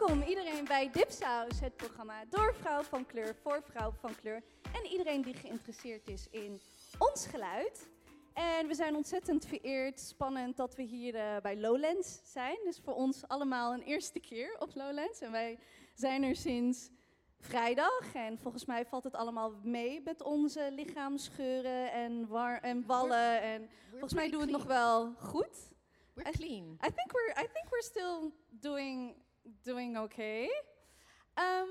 Welkom iedereen bij Dipsaus, het programma door vrouw van kleur, voor vrouw van kleur. En iedereen die geïnteresseerd is in ons geluid. En we zijn ontzettend vereerd, spannend dat we hier eh, bij Lowlands zijn. Dus voor ons allemaal een eerste keer op Lowlands. En wij zijn er sinds vrijdag. En volgens mij valt het allemaal mee met onze lichaamsgeuren en, war en wallen. En volgens mij doen we het nog wel goed. We're clean. I think we're I think we're still doing doing okay. Ehm,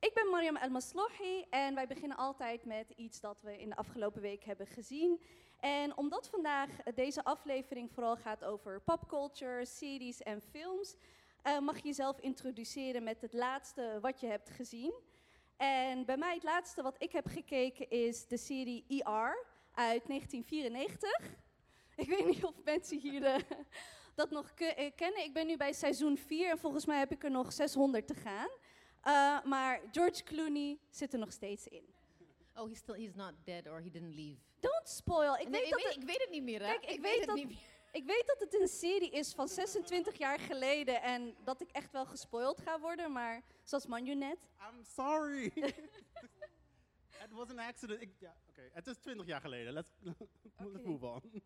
ik ben Mariam El Maslouhi en wij beginnen altijd met iets dat we in de afgelopen week hebben gezien. En omdat vandaag deze aflevering vooral gaat over popculture, series en films, eh, mag je jezelf introduceren met het laatste wat je hebt gezien. En bij mij het laatste wat ik heb gekeken is de serie ER uit 1994. Ik weet niet of mensen hier eh, dat nog eh, kennen. Ik ben nu bij seizoen 4 en volgens mij heb ik er nog 600 te gaan. Eh, maar George Clooney zit er nog steeds in. Oh, he's still he's not dead or he didn't leave. Don't spoil. Ik, Nee, weet, ik, dat weet, het, ik weet het niet meer. Hè? Kijk, ik weet het dat- niet meer. ik weet dat het een serie is van 26 jaar geleden en dat ik echt wel gespoild ga worden. Maar zoals Manju net. I'm sorry. Het was een accident. Ik, ja, oké. Het is 20 jaar geleden. Let's, let's move on.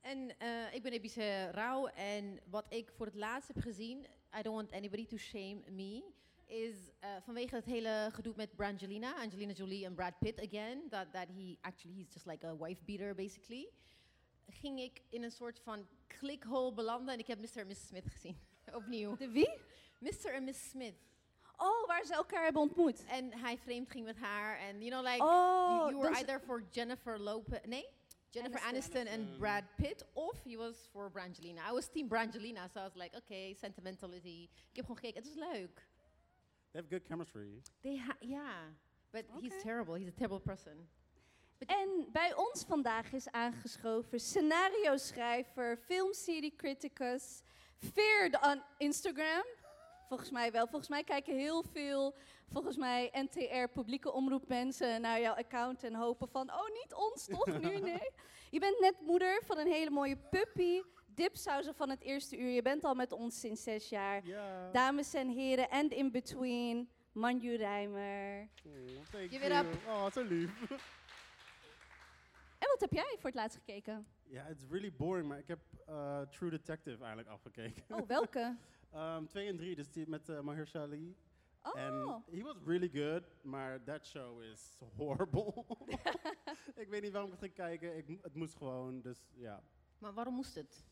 En eh, ik ben Ebice Rauw en wat ik voor het laatst heb gezien, I don't want anybody to shame me, is eh, vanwege het hele gedoe met Brangelina, Angelina Jolie en Brad Pitt again, that, that he actually, he's just like a wife beater basically, ging ik in een soort van clickhole belanden en ik heb Mr. en Mrs. Smith gezien. Opnieuw. De wie? Mr. en Mrs. Smith. Oh, waar ze elkaar hebben ontmoet. En hij vreemd ging met haar. En you know, like, Oh, you, you were dus- either for Jennifer Lopez. Nee? Jennifer Aniston. Aniston, en Brad Pitt. Of he was for Brangelina. I was team Brangelina, so I was like, okay, sentimentality. Ik heb gewoon gekeken. Het was leuk. They have good chemistry. They ha yeah. But Okay. he's terrible. He's a terrible person. En bij ons vandaag is aangeschoven scenario-schrijver, filmserie criticus, Veerd on Instagram. Volgens mij wel. Volgens mij kijken heel veel, volgens mij NTR, publieke omroep mensen naar jouw account en hopen van, oh niet ons toch nu, nee. Je bent net moeder van een hele mooie puppy, dipsausen van het eerste uur. Je bent al met ons sinds zes jaar. Ja. Dames en heren, and in between, Manju Rijmer. Oh, thank Give it you. up. Oh, zo lief. En wat heb jij voor het laatst gekeken? Ja, it's really boring, maar ik heb eh, True Detective eigenlijk afgekeken. Oh, welke? Um, twee en drie, dus die met uh, Mahershala Ali. Oh. En he was really good, maar that show is horrible. ik weet niet waarom ik het ging kijken. Ik, het moest gewoon, dus ja. Maar waarom moest het?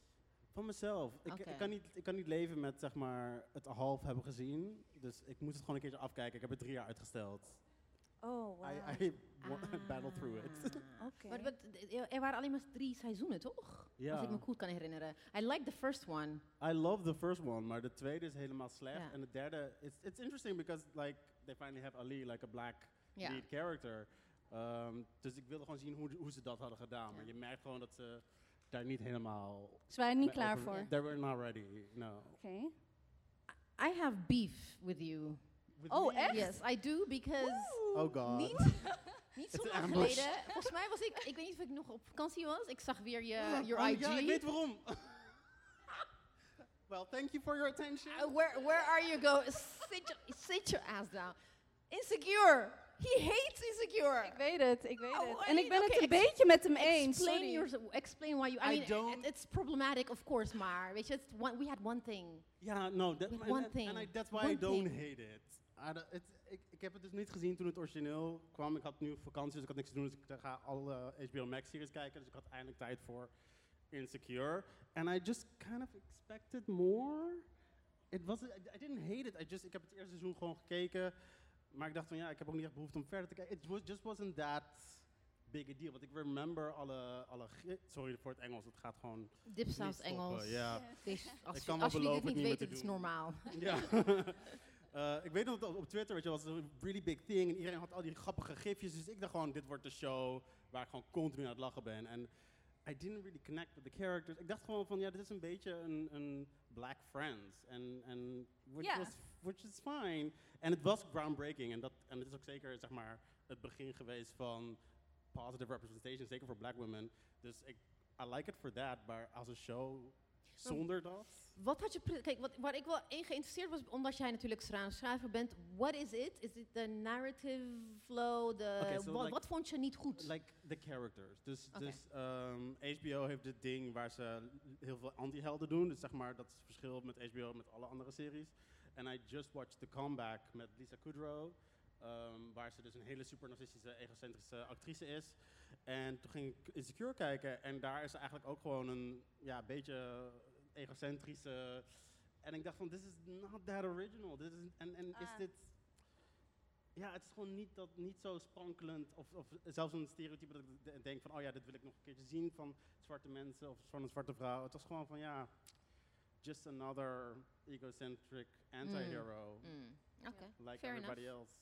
Van mezelf. Ik, ik, kan niet, ik kan niet leven met zeg maar, het half hebben gezien. Dus ik moest het gewoon een keertje afkijken. Ik heb het drie jaar uitgesteld. Oh, wow. I, I wa- battled through it. Oké. Maar, wat- er waren alleen maar drie seizoenen, toch? Ja. Als ik me goed kan herinneren. I like the first one. I love the first one, maar de tweede is helemaal slecht. Ja. En de derde, it's, it's interesting because like, they finally have Ali, like a black Ja. lead character. Um, dus ik wilde gewoon zien hoe, hoe ze dat hadden gedaan. Maar je merkt gewoon dat ze daar niet helemaal... Ze waren niet klaar over- voor. They were not ready, no. Oké. I have beef with you. With Oh, me? echt? Yes, I do, because... Oh god. Niet, niet zo lang geleden. Volgens mij was ik, ik weet niet of ik nog op vakantie was. Ik zag weer je your Oh, IG. Ja, ik weet waarom. well, thank you for your attention. Uh, where, where are you going? Sit, your- sit your ass down. Insecure. He hates insecure. Ik weet het, ik weet Oh, het. I En ik ben het een beetje met hem eens. Explain, your, explain why you... I, I mean, don't- it- it's problematic, of course, maar weet je, it's one, we had one thing. Ja, no, that, one and- thing. and I, that's why One I don't thing. hate it. I don't- het- ik, ik heb het dus niet gezien toen het origineel kwam. Ik had nu vakantie, dus ik had niks te doen. Dus ik ga alle HBO Max series kijken. Dus ik had eindelijk tijd voor Insecure. And I just kind of expected more. It was, I, I didn't hate it. I just, ik heb het eerste seizoen gewoon gekeken. Maar ik dacht van ja, ik heb ook niet echt behoefte om verder te kijken. It was, just wasn't that big a deal. Want ik remember alle, alle... Sorry voor het Engels, het gaat gewoon Dipsaus Engels. Ja. Als, Ik kan wel als jullie dit beloven het niet weten, het is normaal. Ja. Eh, ik weet nog dat op Twitter weet je, was het een really big thing. En iedereen had al die grappige gifjes. Dus ik dacht gewoon, dit wordt de show waar ik gewoon continu aan het lachen ben. En I didn't really connect with the characters. Ik dacht gewoon van, ja, dit is een beetje een, een Black Friends. En, en which, was, which is fine. En het was groundbreaking. En, dat, en het is ook zeker, zeg maar, het begin geweest van positive representation. Zeker voor black women. Dus ik, I like it for that. Maar als een show zonder dat. Wat had je... Kijk, wat, waar ik wel in geïnteresseerd was, omdat jij natuurlijk schrijver bent. What is it? Is it the narrative flow? So wat, like- wat vond je niet goed? Like the characters. Dus, dus ehm, HBO heeft dit ding waar ze heel veel anti-helden doen. Dus zeg maar, dat is het verschil met HBO met alle andere series. En I just watched The Comeback met Lisa Kudrow. ehm, waar ze dus een hele super narcistische, egocentrische actrice is. En toen ging ik Insecure kijken. En daar is ze eigenlijk ook gewoon een ja, beetje egocentrische... En ik dacht van, this is not that original. Dit is, en en is Ah. dit... Ja, het is gewoon niet, dat, niet zo sprankelend. Of, of zelfs een stereotype dat ik de- denk van, oh ja, dit wil ik nog een keertje zien van zwarte mensen of van een zwarte vrouw. Het was gewoon van, ja, just another egocentric anti-hero. Mm, Oké. Like fair everybody else.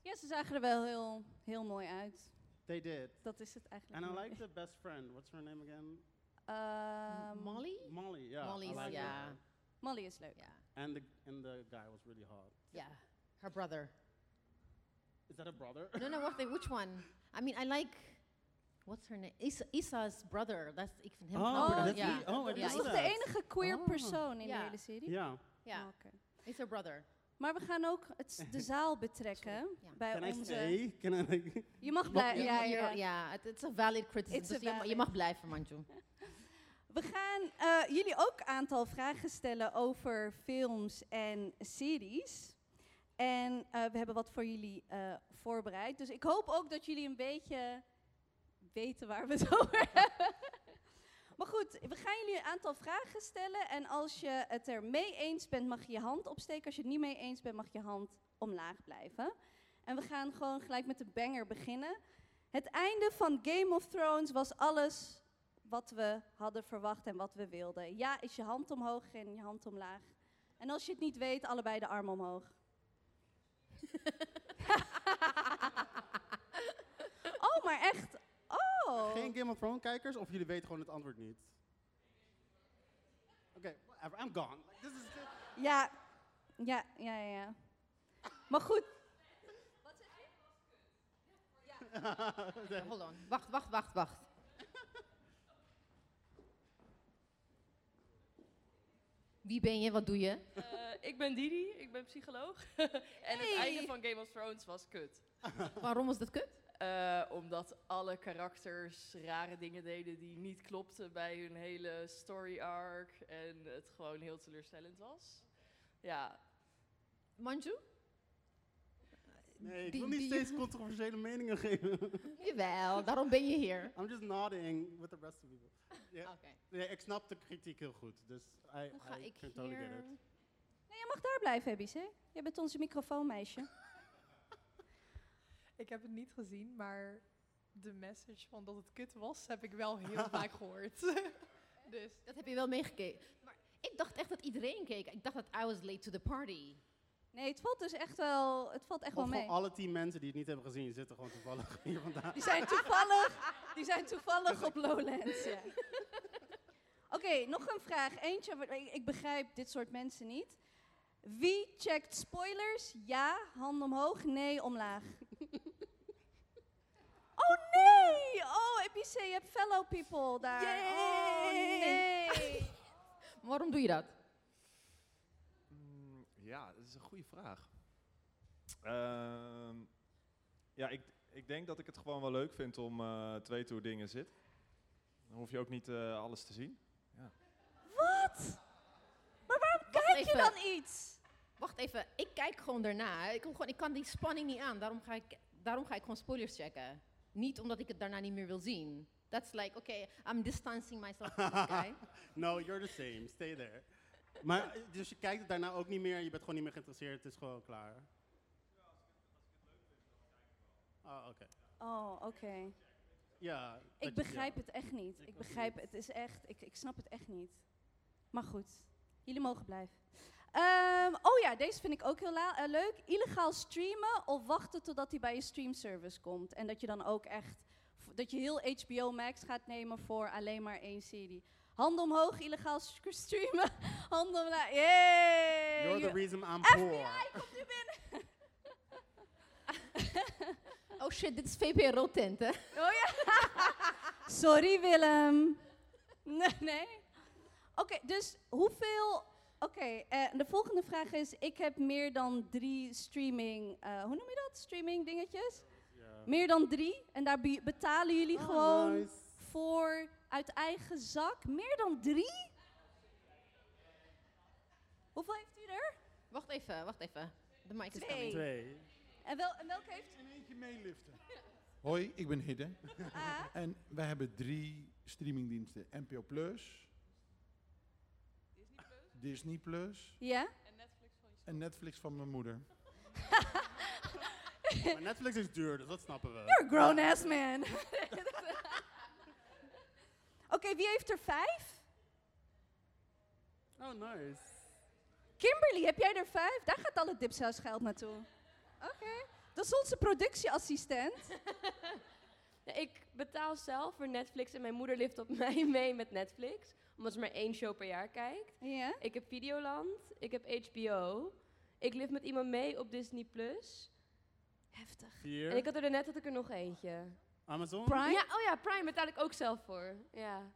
Ja, ze zagen er wel heel, heel mooi uit. They did. Dat is het eigenlijk. And I like the best friend. What's her name again? Ehm, Molly? Molly, yeah. Molly I is- like her. Molly is leuk. Ja. And the, and the guy was really hot. Ja. Her brother. Is that a brother? No, no, wacht even. Which one? I mean, I like... What's her name? Isa, Isa's brother. Is, ik vind hem Oh, dan- that's he? Oh, I Dat is de enige queer Oh. persoon in Ja. de hele serie? Ja. Ja, Oh, oké. is her brother. Maar we gaan ook het, de zaal betrekken Ja. bij Can I onze... stay? Can I? Je mag blijven. Ja, Ja, it's a valid criticism. It's a Dus je, ma- je mag blijven, Manju. We gaan eh, jullie ook een aantal vragen stellen over films en series. En eh, we hebben wat voor jullie eh, voorbereid. Dus ik hoop ook dat jullie een beetje weten waar we het over hebben. Maar goed, we gaan jullie een aantal vragen stellen. En als je het er mee eens bent, mag je je hand opsteken. Als je het niet mee eens bent, mag je hand omlaag blijven. En we gaan gewoon gelijk met de banger beginnen. Het einde van Game of Thrones was alles wat we hadden verwacht en wat we wilden. Ja, is je hand omhoog en je hand omlaag. En als je het niet weet, allebei de arm omhoog. oh, maar echt. Oh. Geen Game of Thrones kijkers of jullie weten gewoon het antwoord niet? Oké, whatever, I'm gone. Like, this is. Ja, ja, ja, ja, ja. Maar goed, Hold on. Wacht, wacht, wacht, wacht. Wie ben je? Wat doe je? Eh, ik ben Didi, ik ben psycholoog. en het einde van Game of Thrones was kut. Waarom was dat kut? Eh, omdat alle karakters rare dingen deden die niet klopten bij hun hele story arc. En het gewoon heel teleurstellend was. Ja, Manju? Nee, ik Die- wil niet die- steeds controversiële meningen geven. Jawel, daarom ben je hier. I'm just nodding with the rest of people. Ja, Oké. nee, ik snap de kritiek heel goed, dus I, Hoe ga I ik totally hier... get it. nee, je mag daar blijven, Ebice. Jij bent onze microfoonmeisje. Ik heb het niet gezien, maar de message van dat het kut was, heb ik wel heel vaak gehoord. dus Dat heb je wel meegekeken. Maar ik dacht echt dat iedereen keek. Ik dacht dat I was late to the party. Nee, het valt dus echt wel, het valt echt wel mee. gewoon alle tien mensen die het niet hebben gezien, zitten gewoon toevallig hier vandaan. Die zijn toevallig, die zijn toevallig op Lowlands. Ja. Oké, nog een vraag. Eentje, ik, begrijp dit soort mensen niet. Wie checkt spoilers? Ja, hand omhoog. Nee, omlaag. Oh nee! Oh, EPC, je hebt fellow people daar. Oh nee! Waarom doe je dat? Ja, dat is een goede vraag. Ehm, ja, ik, ik denk dat ik het gewoon wel leuk vind om eh te weten hoe dingen zitten. Dan hoef je ook niet eh, alles te zien. Wat? Maar waarom Wacht kijk je dan iets? Wacht even, ik kijk gewoon daarna. Ik, kom gewoon, ik kan die spanning niet aan. Daarom ga, ik, daarom ga ik gewoon spoilers checken. Niet omdat ik het daarna niet meer wil zien. That's like, okay, I'm distancing myself from this guy. No, you're the same. Stay there. Maar, dus je kijkt het daarna ook niet meer, je bent gewoon niet meer geïnteresseerd, het is gewoon klaar. Oh, oké. Oh, oké. Ja. Ik begrijp ja. het echt niet. Ik begrijp niet. het is echt. Ik, ik snap het echt niet. Maar goed, jullie mogen blijven. Ehm, oh ja, deze vind ik ook heel la- eh, leuk. Illegaal streamen of wachten totdat hij bij je streamservice komt. En dat je dan ook echt. Dat je heel HBO Max gaat nemen voor alleen maar één serie. Handen omhoog, illegaal streamen. Handen omlaag. Yay! You're the reason I'm FBI poor. komt nu binnen. Oh shit, dit is VPRO tent, hè? Oh ja. Sorry Willem. Nee. nee. Oké, dus hoeveel... Oké, eh, de volgende vraag is... Ik heb meer dan drie streaming... eh, hoe noem je dat? Streaming dingetjes? Meer dan drie. En daar be- betalen jullie Oh, gewoon nice. voor uit eigen zak. Meer dan drie? Hoeveel heeft u er? Wacht even, wacht even. De mic is Twee. coming. Twee. En, wel, en welke heeft In eentje meeliften. Hoi, ik ben Hidde. Ah, En wij hebben drie streamingdiensten. NPO Plus. Disney Plus. Ja? En Netflix van mijn moeder. Maar Netflix is duur, dus dat snappen we. You're a grown ass man. Oké, wie heeft er vijf? Oh, nice. Kimberly, heb jij er vijf? Daar gaat al het dipsaus geld naartoe. Oké. Dat is onze productieassistent. Ja, ik betaal zelf voor Netflix en mijn moeder lift op mij mee met Netflix. Omdat ze maar één show per jaar kijkt. Ja? Ik heb Videoland, ik heb HBO. Ik lift met iemand mee op Disney+. Plus. Heftig. Vier. En ik had er net had ik er nog eentje. Amazon? Prime? Ja, oh ja, Prime betaal ik ook zelf voor. Ja.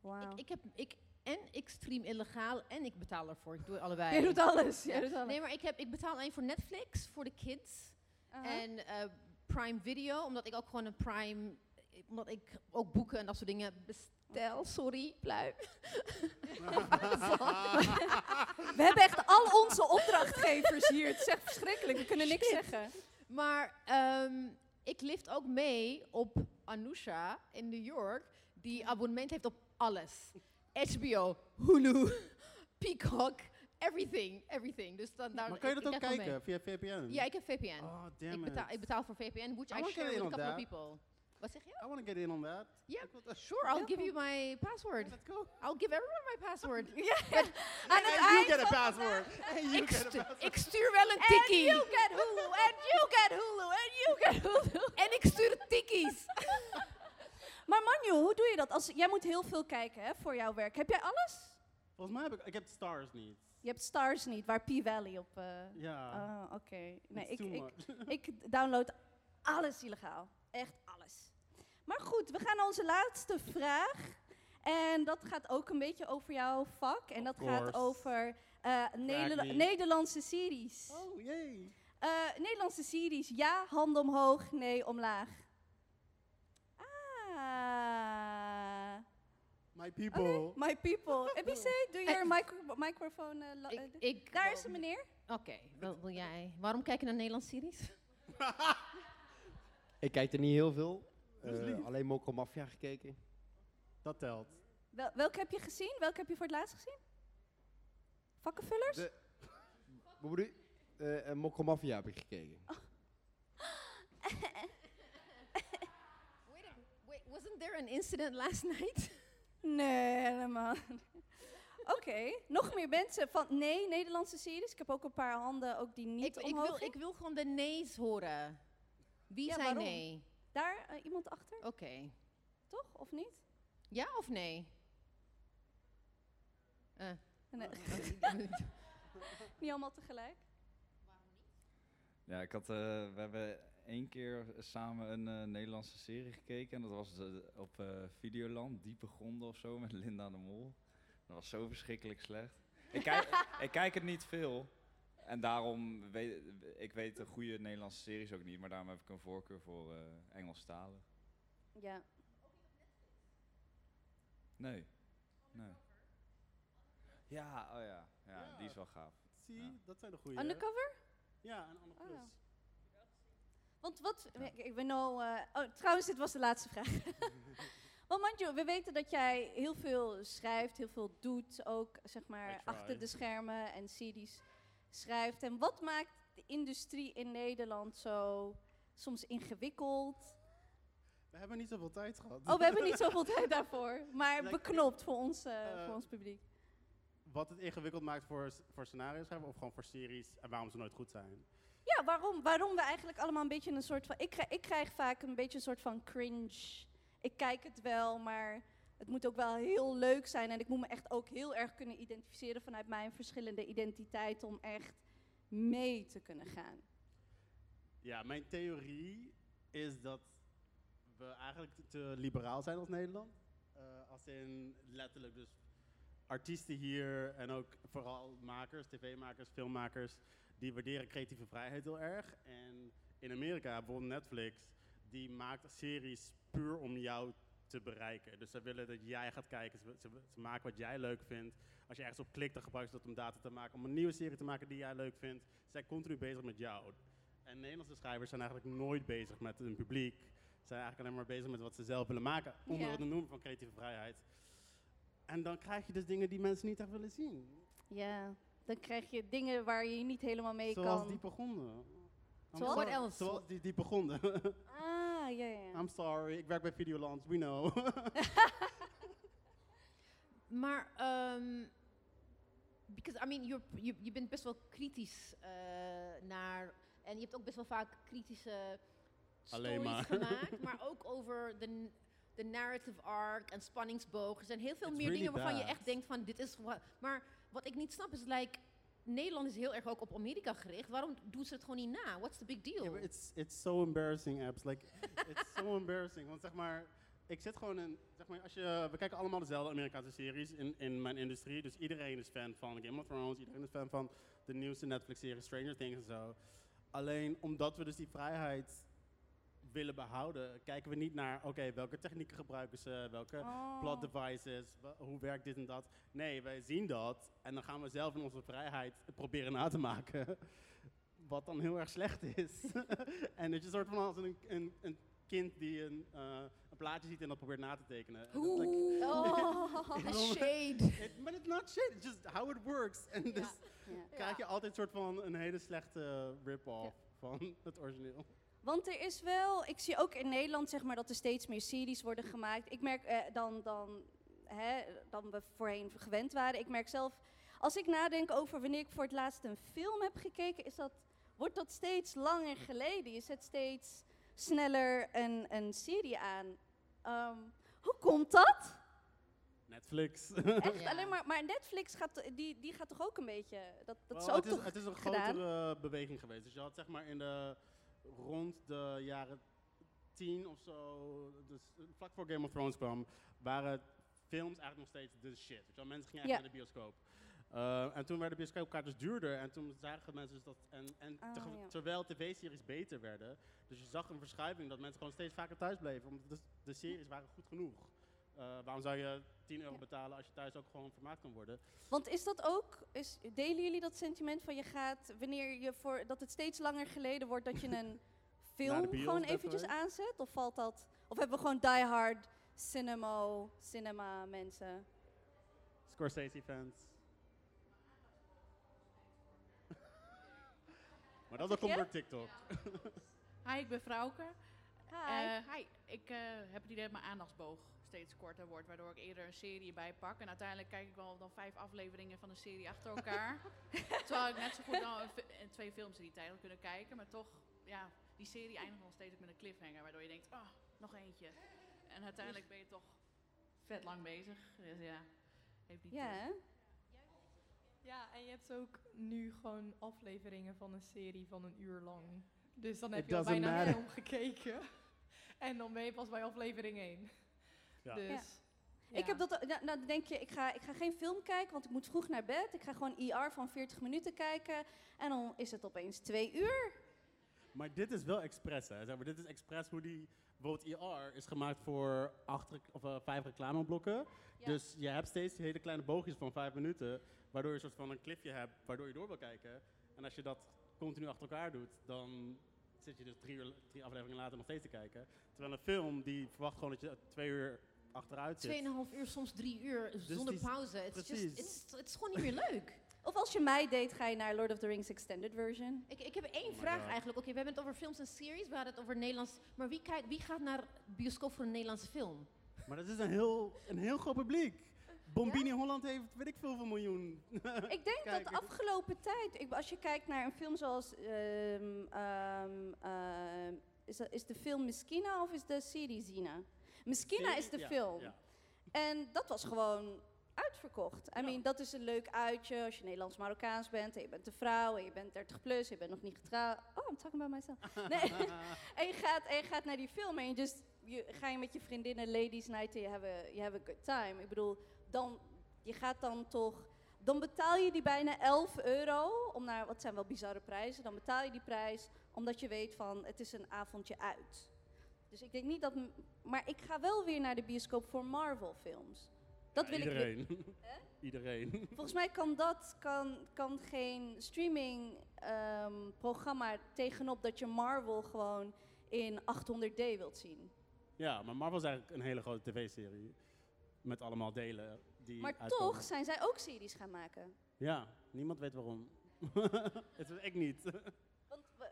Wauw. Ik, ik heb, ik, en ik stream illegaal en ik betaal ervoor. Ik doe allebei. Jij doet alles. Doet alles. Nee, maar ik, heb, ik betaal alleen voor Netflix, voor de kids. Aha. En eh, Prime Video, omdat ik ook gewoon een Prime... Omdat ik ook boeken en dat soort dingen bestel. Sorry, pluim. We hebben echt al onze opdrachtgevers hier. Het is echt verschrikkelijk. We kunnen niks Shit. zeggen. Maar ehm, ik lift ook mee op Anusha in New York, die abonnement heeft op alles. HBO, Hulu, Peacock, everything, everything. Dus dan, daar, maar kan je ik- dat ook ik kijken via VPN? Ja, ik heb VPN. Oh, ik, damn betaal, it. ik betaal voor VPN, which I I, wanna share with a couple of people. Wat zeg je? I want to get in on that. Yeah, Sure, I'll give you my password. Let's go. I'll give everyone my password. Ja. But Aan het And you get a password. And you get a stu- password. ik stuur wel een And tikkie. you get Hulu, and you get Hulu, and you get Hulu. En ik stuur tikkies. Maar Manju, hoe doe je dat? Als, jij moet heel veel kijken hè, voor jouw werk. Heb jij alles? Volgens mij heb ik... Ik heb Stars niet. Je hebt Stars niet, waar P-Valley op... eh Ja. Oh, oké. Nee, It's ik, ik download alles illegaal. Echt alles. Maar goed, we gaan naar onze laatste vraag. En dat gaat ook een beetje over jouw vak. En dat gaat over eh, Nederla- me. Nederlandse series. Oh, yay. Eh, Nederlandse series, ja, hand omhoog, nee, omlaag. Ah. My people. my people. Ebice, doe je micro microfoon. eh, la- Ik, ik, daar is de meneer. Oké, wil, wil jij. Waarom kijk je naar Nederlandse series? Ik kijk er niet heel veel. Eh, alleen Mokko Mafia gekeken. Dat telt. Wel, welke heb je gezien? Welke heb je voor het laatst gezien? Vakkenvullers? De- Wat bedoel je? Eh, eh, Mokko Mafia heb ik gekeken. Wait, a- wait, wasn't there an incident last night? Nee, helemaal. Oké, nog meer mensen van nee, Nederlandse series. Ik heb ook een paar handen ook die niet ik, ik, omhoog wil, gingen. ik wil gewoon de nee's horen. Wie Ja, zei waarom? nee? Daar eh, iemand achter, Oké. toch? Of niet? Ja of nee? Eh, Nee, oh, niet allemaal tegelijk. Ja, ik had, eh, we hebben één keer samen een eh, Nederlandse serie gekeken. En dat was op eh, Videoland, Diepe Gronden of zo, met Linda de Mol. Dat was zo verschrikkelijk slecht. Ik kijk, ik kijk het niet veel. En daarom weet ik weet de goede Nederlandse series ook niet. Maar daarom heb ik een voorkeur voor eh Engelstalig. Ja. Nee. Nee. Ja, oh ja. Ja, Ja. die is wel gaaf. Zie, Ja. dat zijn de goede. Undercover? Ja, en Anne Oh, Plus. ja. Want wat, ik, ik ben nou, eh, oh, trouwens, dit was de laatste vraag. Want Manju, we weten dat jij heel veel schrijft, heel veel doet, ook zeg maar try. achter de schermen en series schrijft. En wat maakt de industrie in Nederland zo soms ingewikkeld? We hebben niet zoveel tijd gehad. Oh, we hebben niet zoveel tijd daarvoor, maar beknopt voor ons, eh, eh, voor ons publiek. Wat het ingewikkeld maakt voor, voor scenario schrijven of gewoon voor series en waarom ze nooit goed zijn. Ja, waarom, waarom we eigenlijk allemaal een beetje een soort van... Ik krijg, ik krijg vaak een beetje een soort van cringe. Ik kijk het wel, maar het moet ook wel heel leuk zijn. En ik moet me echt ook heel erg kunnen identificeren vanuit mijn verschillende identiteiten... om echt mee te kunnen gaan. Ja, mijn theorie is dat we eigenlijk te liberaal zijn als Nederland. Eh, als in letterlijk dus artiesten hier en ook vooral makers, tv-makers, filmmakers, die waarderen creatieve vrijheid heel erg. En in Amerika, bijvoorbeeld Netflix, die maakt series puur om jou te bereiken. Dus ze willen dat jij gaat kijken, ze, ze, ze maken wat jij leuk vindt. Als je ergens op klikt, dan gebruiken ze dat om data te maken, om een nieuwe serie te maken die jij leuk vindt. Ze zijn continu bezig met jou. En Nederlandse schrijvers zijn eigenlijk nooit bezig met hun publiek. Ze zijn eigenlijk alleen maar bezig met wat ze zelf willen maken, onder Ja. het noemen van creatieve vrijheid. En dan krijg je dus dingen die mensen niet echt willen zien. Ja, dan krijg je dingen waar je niet helemaal mee Zoals kan. diepe gronden. I'm Zoals? What else? Zoals die diepe gronden. Ah, ja, ja. I'm sorry, ik werk bij Videoland, we know. Maar, ehm because, I mean, you're, je, je bent best wel kritisch eh, naar... En je hebt ook best wel vaak kritische Alleen maar. gemaakt. maar ook over de, de narrative arc en spanningsboog. Er zijn heel veel It's meer really dingen waarvan je echt denkt van, dit is... wa- Maar wat ik niet snap is, like... Nederland is heel erg ook op Amerika gericht. Waarom doen ze het gewoon niet na? What's the big deal? It's, it's so embarrassing, apps. Like, it's so embarrassing. Want zeg maar, ik zit gewoon in, zeg maar, als je, we kijken allemaal dezelfde Amerikaanse series in, in mijn industrie. Dus iedereen is fan van Game of Thrones, iedereen is fan van de nieuwste Netflix-serie Stranger Things en zo. Alleen omdat we dus die vrijheid willen behouden, kijken we niet naar, oké, welke technieken gebruiken ze, welke Oh. plot devices, hoe werkt dit en dat. Nee, wij zien dat en dan gaan we zelf in onze vrijheid het proberen na te maken. Wat dan heel erg slecht is. en het is een soort van als een, een, een kind die een, eh, een plaatje ziet en dat probeert na te tekenen. En dat is like- Oh. Shade. but it's not shit, it's just how it works. En dus Ja. krijg je altijd een soort van een hele slechte rip-off van het origineel. Want er is wel, ik zie ook in Nederland zeg maar dat er steeds meer series worden gemaakt. Ik merk eh, dan, dan, hè, dan we voorheen gewend waren. Ik merk zelf, als ik nadenk over wanneer ik voor het laatst een film heb gekeken, is dat, wordt dat steeds langer geleden. Je zet steeds sneller een, een serie aan. Ehm, hoe komt dat? Netflix. Echt Ja. alleen maar, maar Netflix gaat, die, die gaat toch ook een beetje, dat, dat is Wel, ook het, is, toch het is een gedaan? grotere beweging geweest. Dus je had zeg maar in de, rond de jaren tien of zo, dus eh, vlak voor Game of Thrones kwam, waren films eigenlijk nog steeds de shit. Weet je wel? Mensen gingen echt Ja. naar de bioscoop. Uh, en toen werden bioscoopkaartjes duurder en toen zagen mensen dus dat, en, en Ah, ja. terwijl tv-series beter werden, dus je zag een verschuiving dat mensen gewoon steeds vaker thuis bleven, omdat de, de series waren goed genoeg. Uh, waarom zou je 10 euro Ja. betalen als je thuis ook gewoon vermaakt kan worden? Want is dat ook, is, delen jullie dat sentiment van je gaat, wanneer je voor, dat het steeds langer geleden wordt dat je een film bios gewoon eventjes aanzet? Of valt dat, of hebben we gewoon diehard cinema, cinema mensen? Scorsese fans. maar dat Wat komt door TikTok. Hi, ik ben Frauke. Hi. Eh, hi, ik eh, heb het idee dat mijn aandachtsboog steeds korter wordt, waardoor ik eerder een serie bijpak. En uiteindelijk kijk ik wel dan vijf afleveringen van een serie achter elkaar. Terwijl ik net zo goed dan eh, twee films in die tijd had kunnen kijken. Maar toch, ja, die serie eindigt nog steeds ook met een cliffhanger, waardoor je denkt, ah, nog eentje. En uiteindelijk ben je toch vet lang bezig. Dus ja, heeft niet... ja, hè? Ja, en je hebt ook nu gewoon afleveringen van een serie van een uur lang. Dus dan It heb je al bijna matter. film gekeken. En dan ben je pas bij aflevering 1. Ja. Dus, Ja. ja. Ik heb dat, nou, nou dan denk je, ik ga, ik ga geen film kijken, want ik moet vroeg naar bed. Ik ga gewoon IR van 40 minuten kijken en dan is het opeens twee uur. Maar dit is wel expres, hè. Zeg maar, dit is expres hoe die... Bijvoorbeeld IR is gemaakt voor acht, of, eh, vijf reclameblokken. Ja. Dus je hebt steeds hele kleine boogjes van vijf minuten, waardoor je een soort van een cliffje hebt, waardoor je door wil kijken. En als je dat continu achter elkaar doet, dan zit je dus drie, uur, drie afleveringen later nog steeds te kijken. Terwijl een film, die verwacht gewoon dat je twee uur achteruit zit. Tweeënhalf uur, soms drie uur, zonder die is- pauze. It's just, precies. it's, het is gewoon niet meer leuk. Of als je mij deed, ga je naar Lord of the Rings Extended Version. Ik, ik heb één Oh vraag God. eigenlijk. Oké, we hebben het over films en series, we hadden het over Nederlands. Maar wie, kijkt, wie gaat naar bioscoop voor een Nederlandse film? Maar dat is een heel, een heel groot publiek. Bombini Holland heeft, weet ik veel, hoeveel miljoen. Ik denk dat de afgelopen tijd, ik, als je kijkt naar een film zoals, ehm, ehm, ehm, is, dat, is de film Miskina of is de serie Zina? Miskina is de film. En dat was gewoon uitverkocht. I mean, dat is een leuk uitje als je Nederlands-Marokkaans bent en je bent een vrouw en je bent 30 plus, je bent nog niet getrouwd. Oh, I'm talking about myself. Nee. en, je gaat, en je gaat naar die film en je, just, je ga je met je vriendinnen ladies night en je a, have a good time. Ik bedoel, dan je gaat dan toch, dan betaal je die bijna 11 euro om naar, wat zijn wel bizarre prijzen, dan betaal je die prijs omdat je weet van het is een avondje uit. Dus ik denk niet dat, maar ik ga wel weer naar de bioscoop voor Marvel films. Dat Ja, wil ik iedereen. iedereen. Volgens mij kan dat kan, kan geen streaming ehm, programma tegenop dat je Marvel gewoon in 800D wilt zien. Ja, maar Marvel is eigenlijk een hele grote tv-serie. Met allemaal delen die Maar uitkomen. toch zijn zij ook series gaan maken. Ja, niemand weet waarom. Het is ik niet. Want we-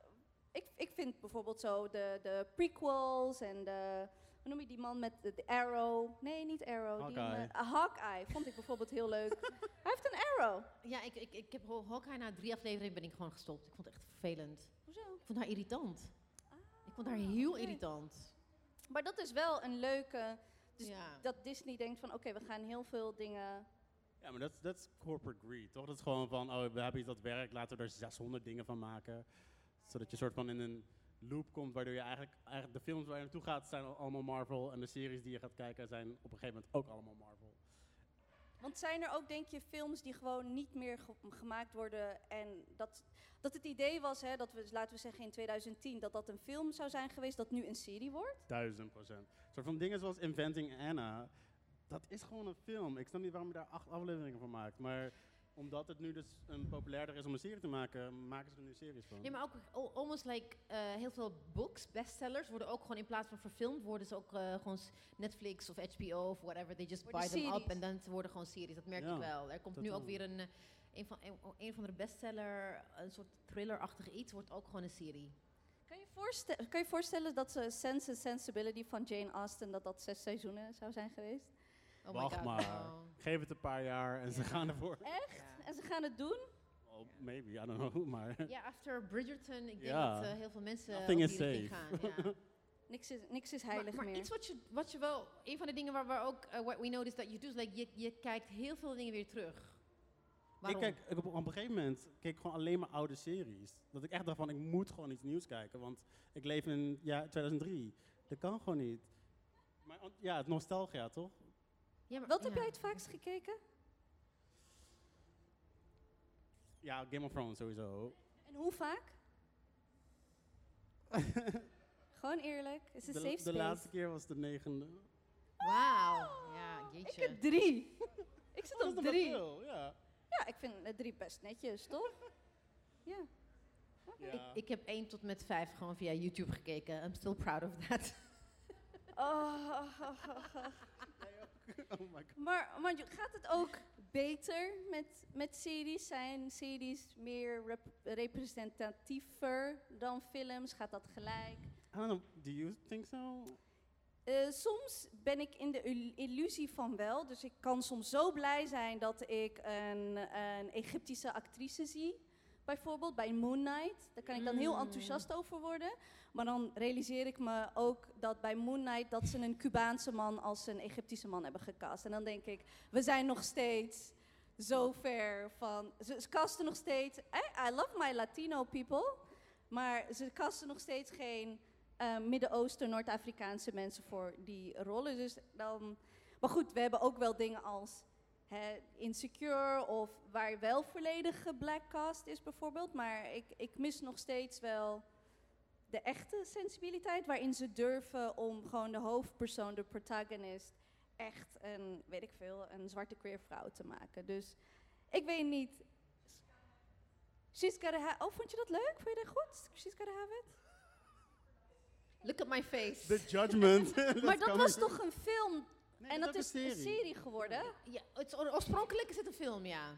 ik, ik vind bijvoorbeeld zo de, de prequels en de. Hoe noem je die man met de, de Arrow? Nee, niet Arrow. Die, Hawkeye. met- ah, Hawkeye vond ik bijvoorbeeld heel leuk. Hij heeft een Arrow. Ja, ik, ik, ik heb Haw- Hawkeye na drie afleveringen ben ik gewoon gestopt. Ik vond het echt vervelend. Hoezo? Ik vond haar irritant. ik vond haar heel irritant. Maar dat is wel een leuke. Dus Ja. dat Disney denkt van oké, we gaan heel veel dingen. Ja, maar dat dat is corporate greed, toch? Dat is gewoon van, oh, we hebben iets dat werkt, laten we er 600 dingen van maken. Zodat je soort van in een loop komt, waardoor je eigenlijk, eigenlijk de films waar je naartoe gaat zijn al- allemaal Marvel. En de series die je gaat kijken zijn op een gegeven moment ook allemaal Marvel. Want zijn er ook, denk je, films die gewoon niet meer ge- gemaakt worden? En dat, dat het idee was, hè, dat we, laten we zeggen in 2010, dat dat een film zou zijn geweest, dat nu een serie wordt? Duizend procent. Een soort van dingen zoals Inventing Anna, dat is gewoon een film. Ik snap niet waarom je daar acht afleveringen van maakt. Maar omdat het nu dus een populairder is om een serie te maken, maken ze er nu series van. Ja, maar ook al- almost like eh, heel veel books, bestsellers, worden ook gewoon in plaats van verfilmd, worden ze ook eh, gewoon Netflix of HBO of whatever. They just Worden buy them up en dan ze worden gewoon series. Dat merk Ja, ik wel. Er komt nu ook weer een, eh, een van, een, een of andere bestseller, een soort thriller-achtig iets, wordt ook gewoon een serie. Kan je, voorste- kan je voorstellen dat ze Sense and Sensibility van Jane Austen, dat dat zes seizoenen zou zijn geweest? Oh my Wacht god. maar. oh. Geef het een paar jaar en ze gaan ervoor. Echt? Ze gaan het doen? Well, maybe, I don't know, maar... Ja, after Bridgerton, ik denk dat eh, heel veel mensen Nothing op is die richting safe. gaan. Ja. Niks is, niks is Maar, heilig maar meer. iets wat je, wat je wel, een van de dingen waar we ook, eh, what we noticed that you do, is like, je, je kijkt heel veel dingen weer terug. Ik Waarom? kijk, ik op, op een gegeven moment keek ik gewoon alleen maar oude series. Dat ik echt dacht van, ik moet gewoon iets nieuws kijken, want ik leef in ja, 2003. Dat kan gewoon niet. Maar ja, het nostalgia, toch? Ja, maar- Wat heb jij het vaakst gekeken? Ja, Game of Thrones sowieso. En hoe vaak? Gewoon eerlijk. Het is een De, safe de space. laatste keer was de negende. Wauw, ja, Ik jeetje. heb drie. ik zit Oh, op drie. veel, ja. Ja, ik vind de drie best netjes, toch? ja. Ja. Ik, ik heb 1 tot met 5 gewoon via YouTube gekeken. I'm still proud of that. Oh, oh my god. maar, maar je- gaat het ook beter met, met series? Zijn series meer rep- representatiever dan films? Gaat dat gelijk? I don't know, do you think so? Eh, soms ben ik in de il- illusie van wel. Dus ik kan soms zo blij zijn dat ik een, een Egyptische actrice zie. Bijvoorbeeld bij Moon Knight. Daar kan ik dan heel Mm. enthousiast over worden. Maar dan realiseer ik me ook dat bij Moon Knight dat ze een Cubaanse man als een Egyptische man hebben gecast. En dan denk ik, we zijn nog steeds zo ver van. Ze, ze casten nog steeds. I, I love my Latino people. Maar ze casten nog steeds geen eh, Midden-Oosten, Noord-Afrikaanse mensen voor die rollen. Dus dan, maar goed, we hebben ook wel dingen als Insecure of waar wel volledige black cast is bijvoorbeeld. Maar ik, ik mis nog steeds wel de echte sensibiliteit waarin ze durven om gewoon de hoofdpersoon, de protagonist, echt een, weet ik veel, een zwarte queer vrouw te maken. Dus ik weet niet. She's gotta ha- oh, vond je dat leuk? Vond je dat goed? She's gotta have it? Look at my face. The Judgment. Maar dat was toch een film? Nee, en dat is een serie geworden? Ja, het oorspronkelijk is het een film, ja.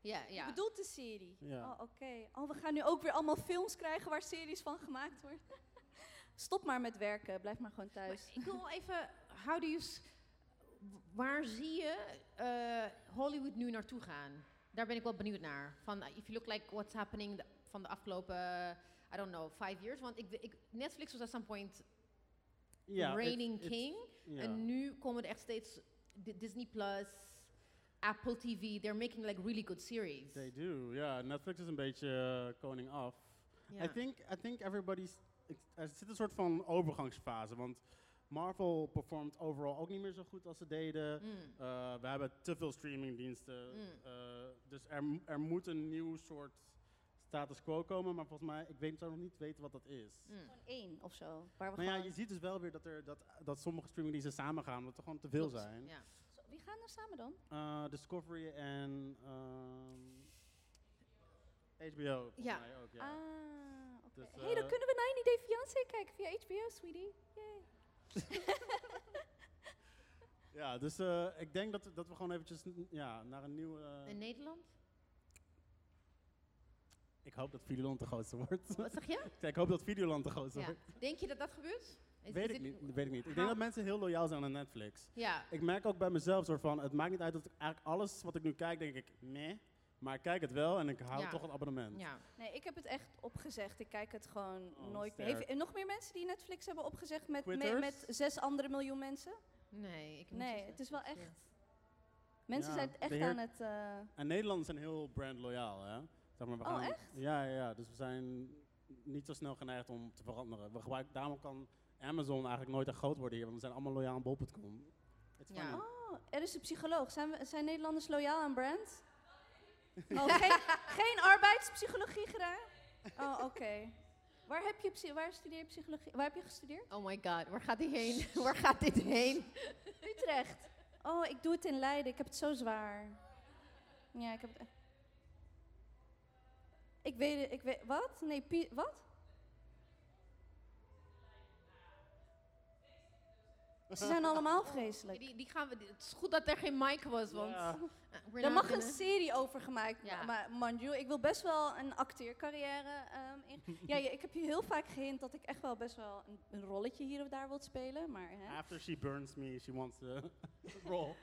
Ja, ja. Je bedoelt de serie? Ja. Oh, oké. Oh, we gaan nu ook weer allemaal films krijgen waar series van gemaakt worden. Stop maar met werken, blijf maar gewoon thuis. Ik wil even, how do you, waar zie je eh, Hollywood nu naartoe gaan? Daar ben ik wel benieuwd naar. Van, uh, if you look like what's happening de- van de afgelopen, uh, I don't know, five years. Want ik, ik, Netflix was at some point Ja, reigning king. Ja. En nu komen er echt steeds Di- Disney Plus, Apple TV. They're making like really good series. They do, ja. Netflix is een beetje eh, koning af. Ja. I think, I think everybody's... Er zit een soort van overgangsfase, want Marvel performt overal ook niet meer zo goed als ze deden. Mm. Eh, we hebben te veel streamingdiensten. Mm. Eh, dus er, er moet een nieuw soort status quo komen. Maar volgens mij, ik weet, zou nog niet weten wat dat is. Mm. Gewoon één of zo. Waar we Maar ja, gewoon- je ziet dus wel weer dat, er, dat, dat sommige streamingdiensten samen gaan. Omdat er gewoon te veel Klopt, zijn. Ja. Zo, Wie gaan er samen dan? Eh, Discovery en ehm, HBO. volgens Ja. mij ook, ja. Ah, oké. Dus, hey, dan eh, kunnen we 90 Day Fiancé kijken via HBO, sweetie. Yay. Ja, dus eh, ik denk dat, dat we gewoon eventjes ja, naar een nieuwe... In Nederland? Ik hoop dat Videoland de grootste wordt. Wat zeg je? Ik hoop dat Videoland de grootste Ja. wordt. Denk je dat dat gebeurt? Is- Weet is ik dit- niet, weet ik niet. Ik denk dat mensen heel loyaal zijn aan Netflix. Ja. Ik merk ook bij mezelf soort van, het maakt niet uit dat ik eigenlijk alles wat ik nu kijk, denk ik, nee. Maar ik kijk het wel en ik hou Ja. toch het abonnement. Ja. Nee, ik heb het echt opgezegd. Ik kijk het gewoon Oh, nooit meer. Heeft, nog meer mensen die Netflix hebben opgezegd met, me- met zes andere miljoen mensen? Nee, ik moet Nee, het is wel echt. Mensen Ja, zijn echt heer- aan het. eh, En Nederlanders zijn heel brandloyaal, hè? Zeg maar, we Oh, gaan, echt? Ja, ja, ja, dus we zijn niet zo snel geneigd om te veranderen. We gebruiken, daarom kan Amazon eigenlijk nooit echt groot worden hier, want we zijn allemaal loyaal aan bol.com. Ja. Oh, er is een psycholoog. Zijn, we, zijn Nederlanders loyaal aan brands? Oh, geen, geen arbeidspsychologie gedaan? Oh, oké. Waar, heb je waar studeer je psychologie? Waar heb je gestudeerd? Oh my god, waar gaat die heen? waar gaat dit heen? Utrecht. Oh, ik doe het in Leiden. Ik heb het zo zwaar. Ja, ik heb het. Ik weet het. Ik weet, wat? Nee, pi- wat? Ze zijn allemaal vreselijk. Die, die gaan we, het is goed dat er geen mic was, want... Ja. eh, Er mag een serie over gemaakt, Ja. ma- maar Manju, ik wil best wel een acteercarrière ehm, in. ja, ik heb je heel vaak gehint dat ik echt wel best wel een, een rolletje hier of daar wil spelen, maar hè. After she burns me, she wants to roll.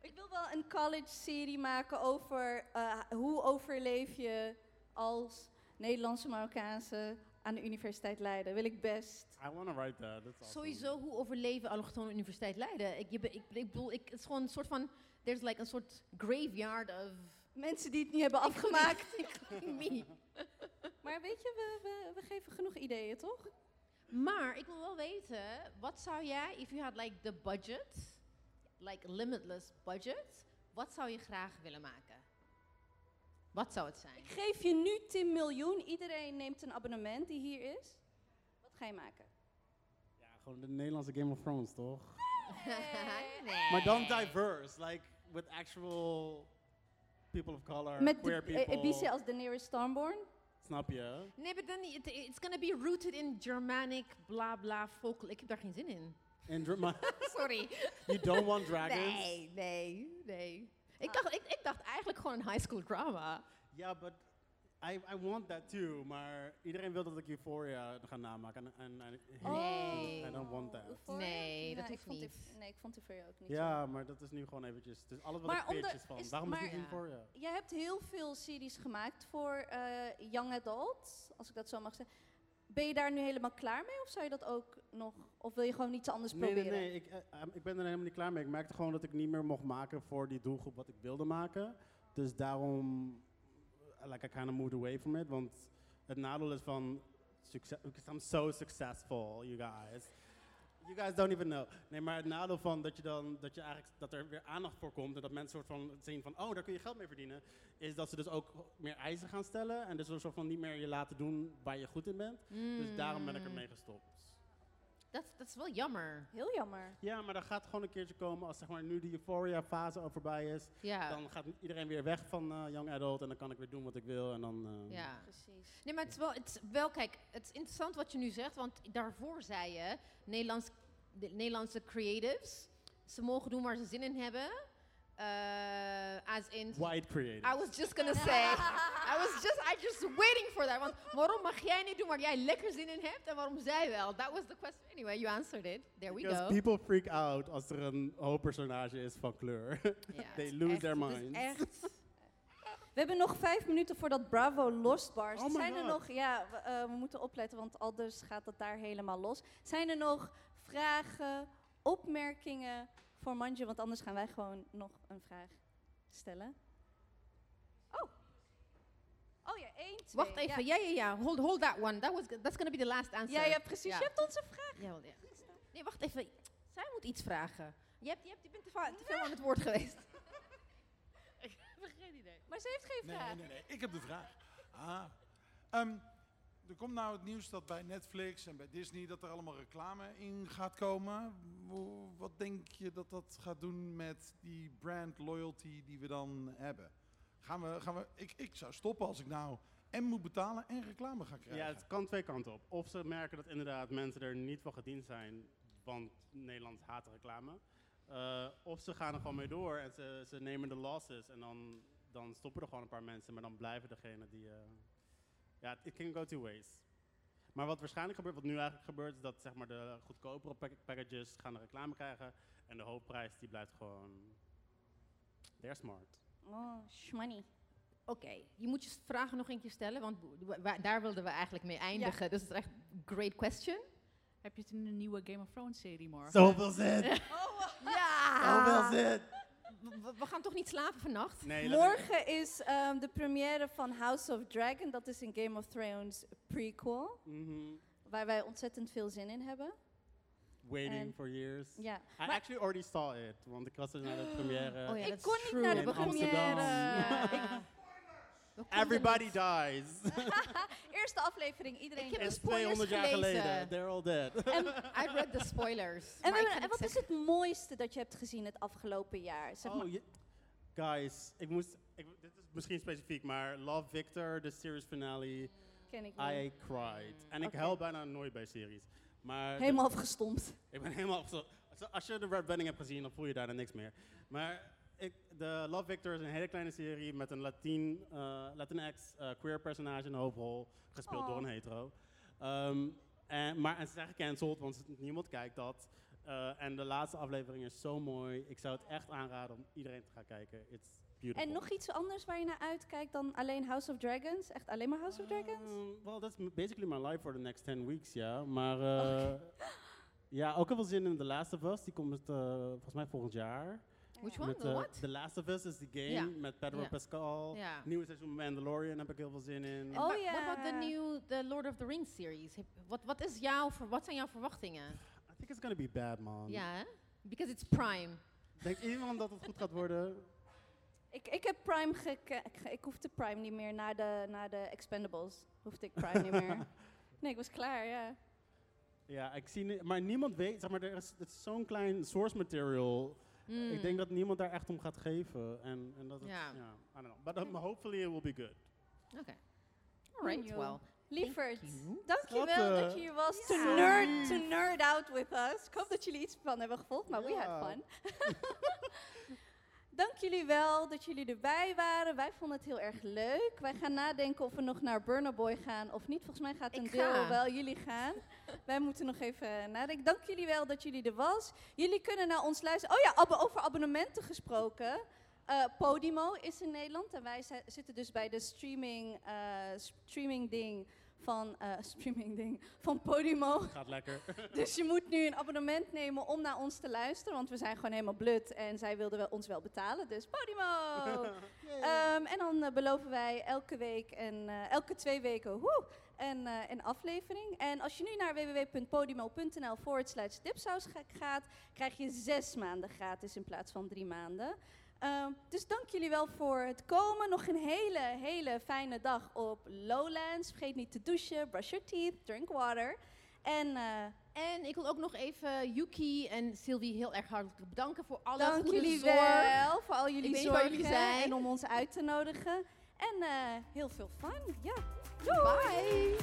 Ik wil wel een college-serie maken over eh, hoe overleef je als Nederlandse Marokkaanse aan de Universiteit Leiden. Wil ik best. I want to write that. That's awesome. Sowieso, hoe overleven allochtone universiteit Leiden? Ik, je, ik, ik bedoel, ik, het is gewoon een soort van... There's like een soort graveyard of... Mensen die het niet hebben afgemaakt. me. maar weet je, we, we, we geven genoeg ideeën, toch? Maar ik wil wel weten, wat zou jij, if you had like the budget, like limitless budget, wat zou je graag willen maken? Wat zou het zijn? Ik geef je nu 10 miljoen. Iedereen neemt een abonnement die hier is. Wat ga je maken? Ja, gewoon de Nederlandse Game of Thrones, toch? nee. Maar dan diverse, like with actual people of color, Met queer de, eh, people. Ibiza als Daenerys Stormborn. Snap je? Nee, maar dan niet. it- It's gonna be rooted in Germanic, bla bla, folklore. Ik heb daar geen zin in. Maar Sorry. you don't want dragons? Nee, nee, nee. Ik dacht, ik, ik dacht eigenlijk gewoon een high school drama. Ja, but I, I want that too. Maar iedereen wil dat ik Euphoria ga namaken. En, en, en Nee. I don't want that. Euphoria? Nee, dat ik hoeft vond niet. Nee, ik vond Euphoria ook niet. Ja, maar dat is nu gewoon eventjes. Dus alles wat Maar ik pitch is van, is- waarom is maar- dit Euphoria? Jij hebt heel veel series gemaakt voor eh, young adult, als ik dat zo mag zeggen. Ben je daar nu helemaal klaar mee of zou je dat ook nog, of wil je gewoon iets anders Nee, nee, proberen? nee. Ik, eh, ehm, ik ben er helemaal niet klaar mee. Ik merkte gewoon dat ik niet meer mocht maken voor die doelgroep wat ik wilde maken. Dus daarom, eh, like, I kind of moved away from it. Want het nadeel is van, succes, because I'm so successful, you guys. You guys don't even know. Nee, maar het nadeel van dat je dan, dat je eigenlijk, dat er weer aandacht voor komt en dat mensen soort van zien van, oh, daar kun je geld mee verdienen, is dat ze dus ook meer eisen gaan stellen en dus een soort van niet meer je laten doen waar je goed in bent. Dus daarom ben ik ermee gestopt. Dat, dat is wel jammer. Heel jammer. Ja, maar dat gaat gewoon een keertje komen als zeg maar, nu die euphoria-fase al voorbij is. Ja. Dan gaat iedereen weer weg van eh, young adult en dan kan ik weer doen wat ik wil. En dan, eh, Ja. Precies. Nee, maar het is wel, het is wel, kijk, het is interessant wat je nu zegt, want daarvoor zei je, Nederlands, de Nederlandse creatives, ze mogen doen waar ze zin in hebben. Eh, as in, White creative. I was just gonna say, I was just, I just waiting for that. Want waarom mag jij niet doen waar jij lekker zin in hebt en waarom zij wel? That was the question. Anyway, you answered it. There we Because go. people freak out als er een hoofdpersonage is van kleur. They lose echt- their het is minds. echt. We hebben nog vijf minuten voordat Bravo losbarst. Oh Zijn er God. nog, ja, we, eh, we moeten opletten, want anders gaat het daar helemaal los. Zijn er nog vragen, opmerkingen voor Manju? Want anders gaan wij gewoon nog een vraag stellen. Oh. Oh ja, één, twee. Wacht even, ja, ja, ja. Hold, hold that one. That was, that's gonna be the last answer. Ja, ja, precies. Ja. Je hebt onze vraag. Ja, wel, ja. Nee, wacht even. Zij moet iets vragen. Je, hebt, je, hebt, je bent te, va- te veel aan het woord geweest. Ik heb geen idee. Maar ze heeft geen Nee, vraag. nee, nee, nee. Ik heb de vraag. Ah. Ehm, er komt nou het nieuws dat bij Netflix en bij Disney dat er allemaal reclame in gaat komen. Wat denk je dat dat gaat doen met die brand loyalty die we dan hebben? Gaan we, gaan we, ik, ik zou stoppen als ik nou en moet betalen en reclame ga krijgen. Ja, het kan twee kanten op. Of ze merken dat inderdaad mensen er niet van gediend zijn, want Nederland haat reclame. Eh, of ze gaan er gewoon mee door en ze, ze nemen de losses en dan, dan stoppen er gewoon een paar mensen, maar dan blijven degene die... eh, ja, it can go two ways. Maar wat waarschijnlijk gebeurt, wat nu eigenlijk gebeurt, is dat zeg maar, de goedkopere pack- packages gaan de reclame krijgen en de hoofdprijs die blijft gewoon... They're smart. Oh, shmoney. Oké, je moet je vragen nog een keer stellen, want wa- wa- daar wilden we eigenlijk mee eindigen. Dus het is echt een great question. Heb je het in de nieuwe Game of Thrones serie morgen? Zoveel zin! Ja! Zoveel zin! We, gaan toch niet slapen vannacht? Nee, Morgen is ehm, de première van House of Dragon. Dat is een Game of Thrones prequel. Mhm. Waar wij ontzettend veel zin in hebben. Waiting En- for years. Ja. I Maar- actually already saw it, want ik was er naar de première. Oh ja, Ik dat is kon niet true. naar de première. Ja. Ik- We konden Everybody dies. Eerste aflevering, iedereen. Ik heb Het de is 200 jaar spoilers geleden. gelezen. They're all dead. En, I read the spoilers. en, en wat is het mooiste dat je hebt gezien het afgelopen jaar? Zeg maar, oh, je- guys, ik moest, ik, dit is misschien specifiek, maar Love Victor, de series finale, ken ik niet. I cried. En ik huil bijna nooit bij series. Maar Helemaal afgestompt. Ik ben helemaal Als je de Red Wedding hebt gezien, dan voel je daarna niks meer. Maar ik, de Love Victor is een hele kleine serie met een Latin, eh Latinx eh, queer personage in de hoofdrol, gespeeld Oh. door een hetero. Ehm, en, maar en ze zijn gecanceld, want niemand kijkt dat. Eh, en de laatste aflevering is zo mooi. Ik zou het echt aanraden om iedereen te gaan kijken. It's beautiful. En nog iets anders waar je naar uitkijkt dan alleen House of Dragons? Echt alleen maar House of Dragons? Um, well, that's basically my life for the next 10 weeks, ja. Maar Oh. eh, ja, ook heel veel zin in The Last of Us. Die komt eh, volgens mij volgend jaar. Which one? Met, The eh, what? The Last of Us is die game Ja. met Pedro Ja. Pascal. Ja. Nieuwe seizoen Mandalorian heb ik heel veel zin in. Oh ja. What about the new the Lord of the Rings series? Heb- Wat, wat, is jouw, ver- wat zijn jouw verwachtingen? I think it's gonna be bad, man. Ja, hè? Because it's Prime. Denkt iemand dat het goed gaat worden? Ik, ik heb Prime geke- ge- Ik hoefde Prime niet meer na de, na de Expendables. Hoefde ik Prime niet meer. Nee, ik was klaar, ja. Ja, ik zie maar niemand weet, zeg maar, er is, het is zo'n klein source material. Hmm. Ik denk dat niemand daar echt om gaat geven. En, en dat het, Ja. ja. I don't know. But um, hopefully it will be good. Oké. Alright, Joh. well. Lieverd, Thank you. dankjewel dat eh, je hier was to, nerd, to nerd out with us. Ik hoop dat jullie iets van hebben gevolgd, maar we had fun. Dank jullie wel dat jullie erbij waren. Wij vonden het heel erg leuk. Wij gaan nadenken of we nog naar Burner Boy gaan of niet. Volgens mij gaat een deel wel jullie gaan. Wij moeten nog even nadenken. Dank jullie wel dat jullie er was. Jullie kunnen naar ons luisteren. Oh ja, over abonnementen gesproken. Eh, Podimo is in Nederland en wij zi- zitten dus bij de streaming, eh, streaming ding van eh, streaming ding van Podimo. Gaat lekker. Dus je moet nu een abonnement nemen om naar ons te luisteren, want we zijn gewoon helemaal blut en zij wilden wel, ons wel betalen. Dus Podimo! Ehm, en dan eh, beloven wij elke week en eh, elke twee weken woe, een, eh, een aflevering. En als je nu naar www.podimo.nl forward slash dipsaus gaat, krijg je zes maanden gratis in plaats van drie maanden. Ehm, dus dank jullie wel voor het komen. Nog een hele, hele fijne dag op Lowlands. Vergeet niet te douchen, brush your teeth, drink water. En eh, En ik wil ook nog even Yuki en Sylvie heel erg hartelijk bedanken voor alle dank goede jullie zorg. wel voor al jullie zorgen jullie zijn. en om ons uit te nodigen. En eh, heel veel fun. Ja. Bye.